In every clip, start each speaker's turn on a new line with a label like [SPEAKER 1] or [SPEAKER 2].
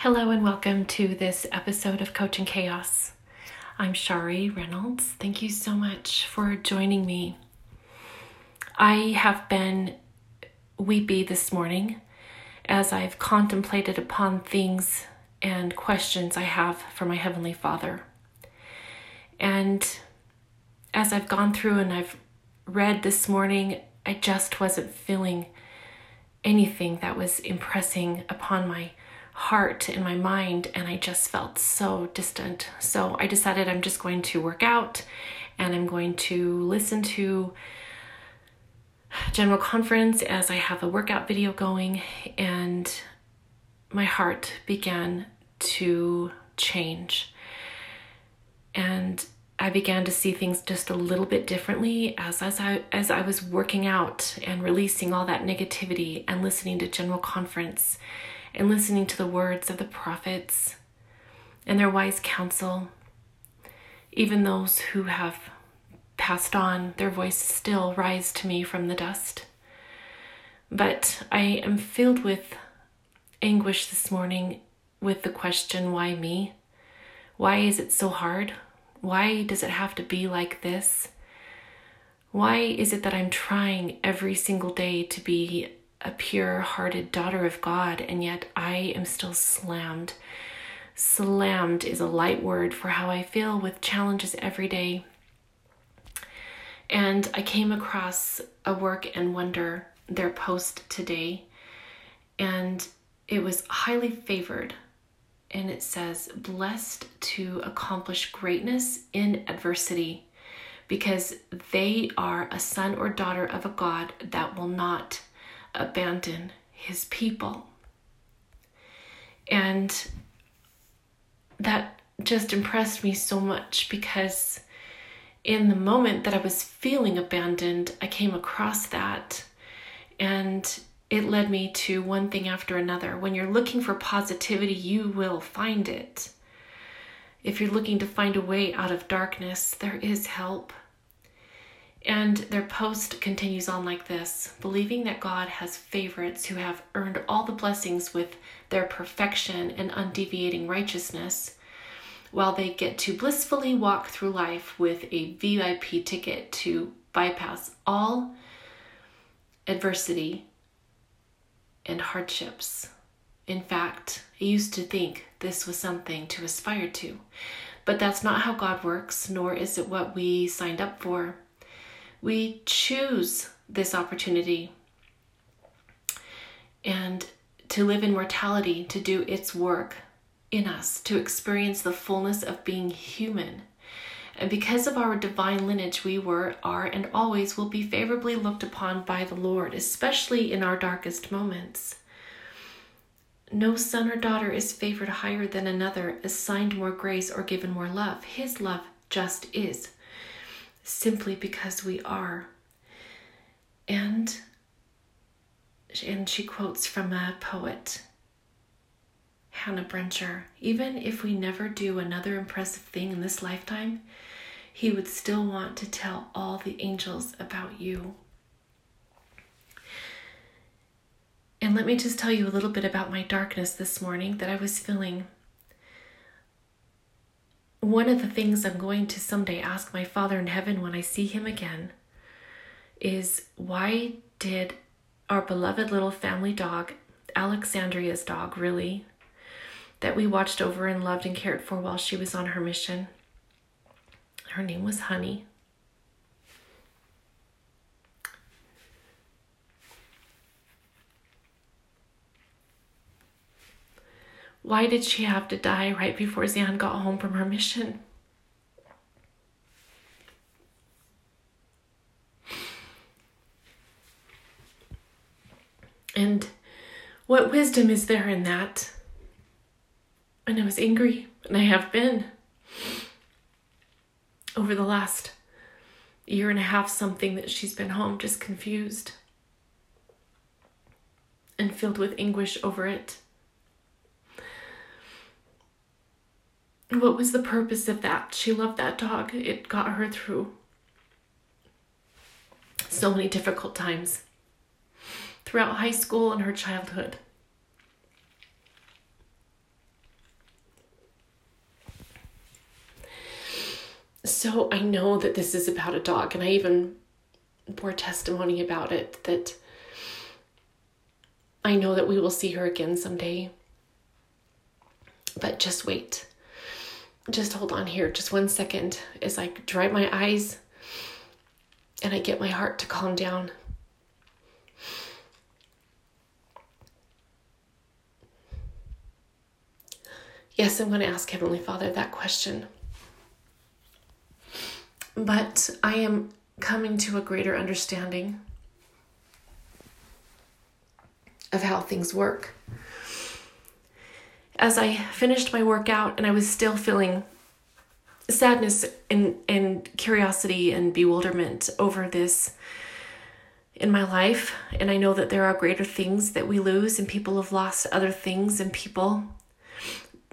[SPEAKER 1] Hello and welcome to this episode of Coaching Chaos. I'm Shari Reynolds. Thank you so much for joining me. I have been weepy this morning as I've contemplated upon things and questions I have for my Heavenly Father. And as I've gone through and I've read this morning, I just wasn't feeling anything that was impressing upon my heart and my mind, and I just felt so distant. So I decided I'm just going to work out and I'm going to listen to general conference as I have a workout video going, and my heart began to change. And I began to see things just a little bit differently as, as I as I was working out and releasing all that negativity and listening to general conference and listening to the words of the prophets and their wise counsel. Even those who have passed on, their voices still rise to me from the dust. But I am filled with anguish this morning with the question, why me? Why is it so hard? Why does it have to be like this? Why is it that I'm trying every single day to be a pure hearted daughter of God, and yet I am still slammed. Slammed is a light word for how I feel with challenges every day. And I came across a work and wonder, their post today, and it was highly favored. And it says, blessed to accomplish greatness in adversity, because they are a son or daughter of a God that will not abandon his people. And that just impressed me so much because in the moment that I was feeling abandoned, I came across that and it led me to one thing after another. When you're looking for positivity, you will find it. If you're looking to find a way out of darkness, there is help. And their post continues on like this believing that God has favorites who have earned all the blessings with their perfection and undeviating righteousness, while they get to blissfully walk through life with a VIP ticket to bypass all adversity and hardships. In fact, I used to think this was something to aspire to, but that's not how God works, nor is it what we signed up for. We choose this opportunity and to live in mortality, to do its work in us, to experience the fullness of being human. And because of our divine lineage, we were, are, and always will be favorably looked upon by the Lord, especially in our darkest moments. No son or daughter is favored higher than another, assigned more grace, or given more love. His love just is simply because we are. And and she quotes from a poet, Hannah Brencher. Even if we never do another impressive thing in this lifetime, he would still want to tell all the angels about you. And let me just tell you a little bit about my darkness this morning that I was feeling one of the things I'm going to someday ask my Father in heaven when I see him again is why did our beloved little family dog, Alexandria's dog, really, that we watched over and loved and cared for while she was on her mission, her name was Honey. Why did she have to die right before Zan got home from her mission? And what wisdom is there in that? And I was angry, and I have been over the last year and a half, something that she's been home, just confused and filled with anguish over it. What was the purpose of that? She loved that dog. It got her through so many difficult times throughout high school and her childhood. So I know that this is about a dog, and I even bore testimony about it that I know that we will see her again someday. But just wait. Just hold on here, just one second as I dry my eyes and I get my heart to calm down. Yes, I'm going to ask Heavenly Father that question. But I am coming to a greater understanding of how things work. As I finished my workout and I was still feeling sadness and, and curiosity and bewilderment over this in my life, and I know that there are greater things that we lose, and people have lost other things and people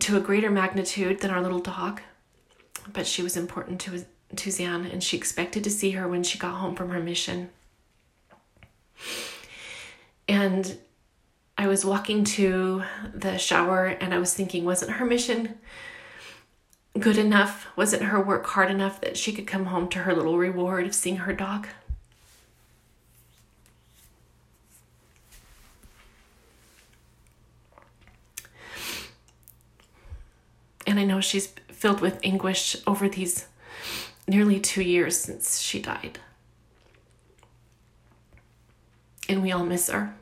[SPEAKER 1] to a greater magnitude than our little dog. But she was important to to Zan, and she expected to see her when she got home from her mission. And I was walking to the shower and I was thinking, wasn't her mission good enough? Wasn't her work hard enough that she could come home to her little reward of seeing her dog? And I know she's filled with anguish over these nearly two years since she died. And we all miss her.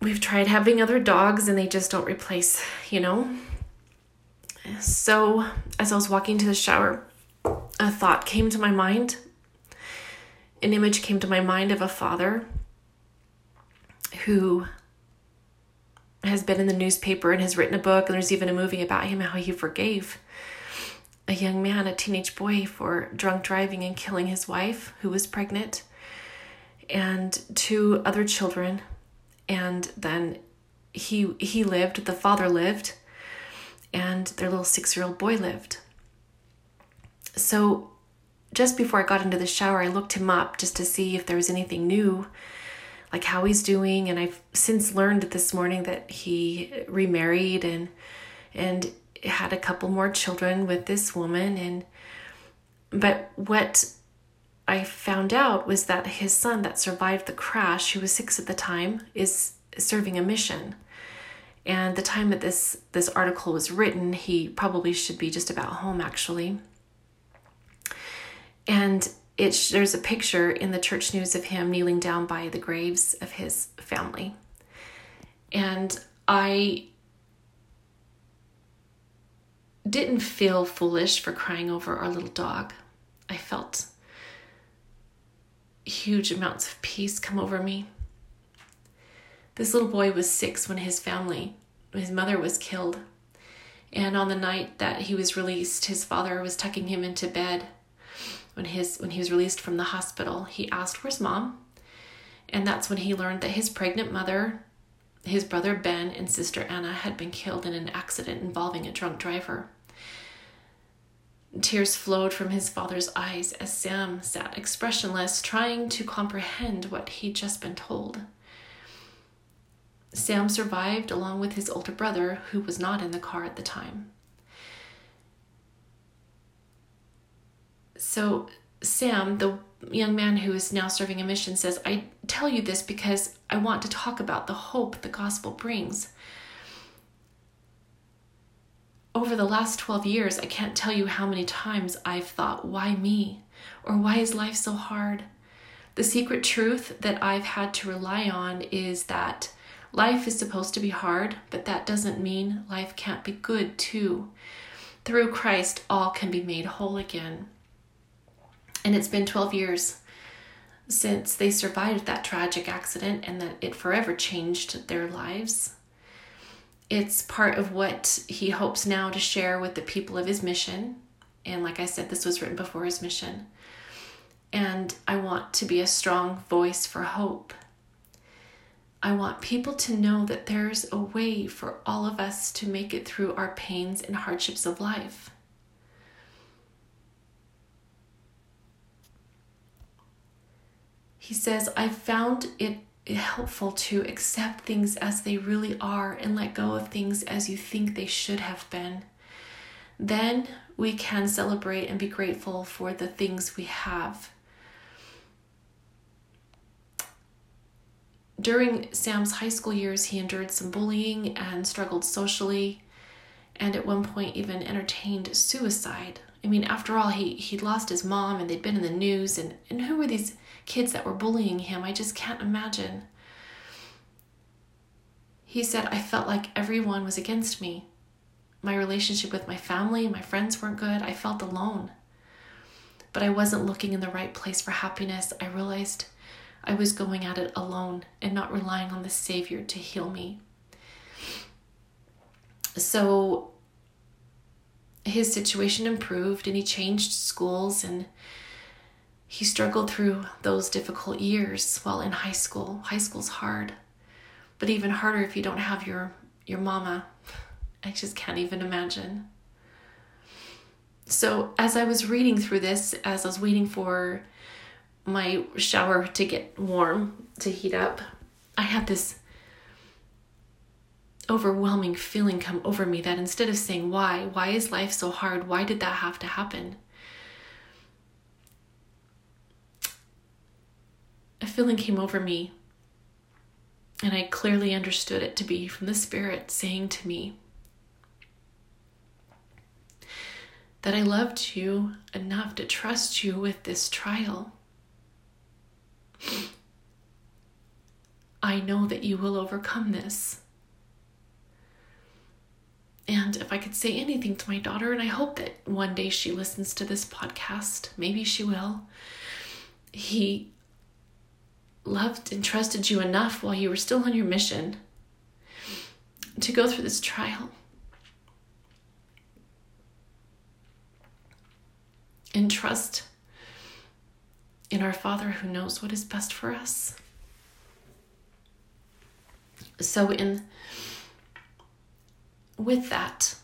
[SPEAKER 1] We've tried having other dogs and they just don't replace, you know? So, as I was walking to the shower, a thought came to my mind. An image came to my mind of a father who has been in the newspaper and has written a book, and there's even a movie about him how he forgave a young man, a teenage boy, for drunk driving and killing his wife, who was pregnant, and two other children and then he he lived the father lived and their little 6-year-old boy lived. So just before I got into the shower I looked him up just to see if there was anything new like how he's doing and I've since learned this morning that he remarried and and had a couple more children with this woman and but what I found out was that his son that survived the crash, who was six at the time, is serving a mission. And the time that this this article was written, he probably should be just about home actually. And it there's a picture in the church news of him kneeling down by the graves of his family. And I didn't feel foolish for crying over our little dog. I felt huge amounts of peace come over me. This little boy was six when his family, his mother was killed. And on the night that he was released, his father was tucking him into bed. When his when he was released from the hospital, he asked, "Where's mom?" And that's when he learned that his pregnant mother, his brother Ben, and sister Anna had been killed in an accident involving a drunk driver. Tears flowed from his father's eyes as Sam sat expressionless, trying to comprehend what he'd just been told. Sam survived along with his older brother, who was not in the car at the time. So, Sam, the young man who is now serving a mission, says, I tell you this because I want to talk about the hope the gospel brings over the last 12 years, I can't tell you how many times I've thought, why me? Or why is life so hard? The secret truth that I've had to rely on is that life is supposed to be hard, but that doesn't mean life can't be good too. Through Christ, all can be made whole again. And it's been 12 years since they survived that tragic accident and that it forever changed their lives it's part of what he hopes now to share with the people of his mission. And like I said, this was written before his mission. And I want to be a strong voice for hope. I want people to know that there's a way for all of us to make it through our pains and hardships of life. He says, I found it helpful to accept things as they really are and let go of things as you think they should have been. then we can celebrate and be grateful for the things we have. During Sam's high school years, he endured some bullying and struggled socially, and at one point, even entertained suicide. I mean, after all, he, he'd lost his mom and they'd been in the news, and, and who were these kids that were bullying him? I just can't imagine. He said, I felt like everyone was against me. My relationship with my family, my friends weren't good. I felt alone. But I wasn't looking in the right place for happiness. I realized I was going at it alone and not relying on the Savior to heal me. So his situation improved and he changed schools and he struggled through those difficult years while in high school. High school's hard but even harder if you don't have your your mama. I just can't even imagine. So, as I was reading through this, as I was waiting for my shower to get warm, to heat up, I had this overwhelming feeling come over me that instead of saying, Why? Why is life so hard? Why did that have to happen? A feeling came over me and I clearly understood it to be from the Spirit saying to me that I loved you enough to trust you with this trial. I know that you will overcome this. And if I could say anything to my daughter, and I hope that one day she listens to this podcast, maybe she will. He loved and trusted you enough while you were still on your mission to go through this trial. And trust in our Father who knows what is best for us. So, in with that,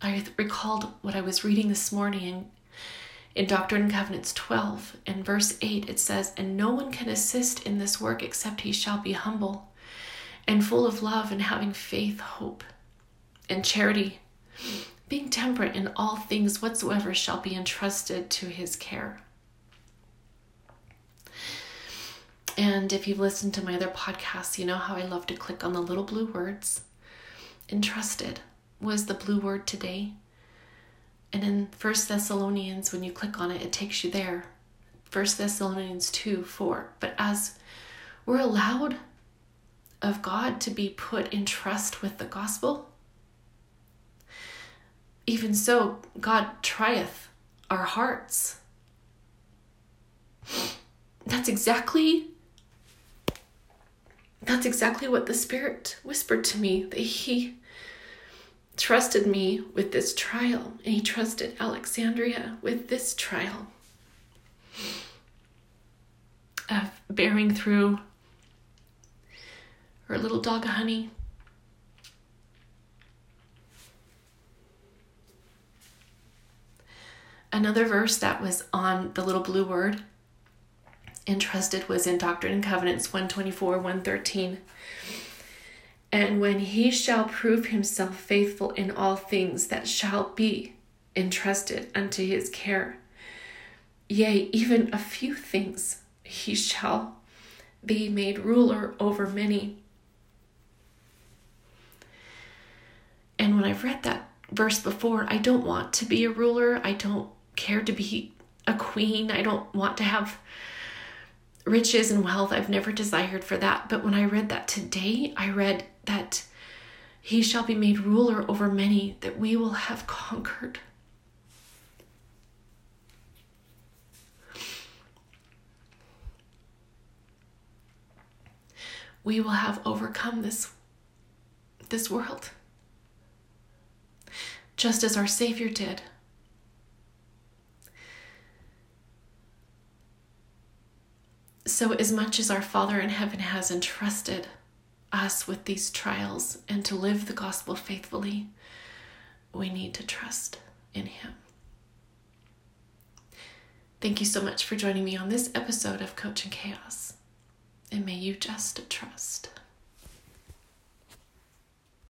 [SPEAKER 1] I recalled what I was reading this morning in Doctrine and Covenants 12 and verse 8, it says, And no one can assist in this work except he shall be humble and full of love and having faith, hope, and charity, being temperate in all things whatsoever shall be entrusted to his care. And if you've listened to my other podcasts, you know how I love to click on the little blue words. Entrusted was the blue word today. And in First Thessalonians, when you click on it, it takes you there. First Thessalonians 2 4. But as we're allowed of God to be put in trust with the gospel, even so, God trieth our hearts. That's exactly that's exactly what the Spirit whispered to me that He trusted me with this trial, and he trusted Alexandria with this trial of bearing through her little dog, Honey. Another verse that was on the little blue word entrusted was in Doctrine and Covenants 124 113 and when he shall prove himself faithful in all things that shall be entrusted unto his care, yea, even a few things, he shall be made ruler over many. And when I've read that verse before, I don't want to be a ruler. I don't care to be a queen. I don't want to have riches and wealth. I've never desired for that. But when I read that today, I read that he shall be made ruler over many, that we will have conquered. We will have overcome this, this world, just as our Savior did. So, as much as our Father in heaven has entrusted us with these trials and to live the gospel faithfully, we need to trust in Him. Thank you so much for joining me on this episode of Coaching Chaos, and may you just trust.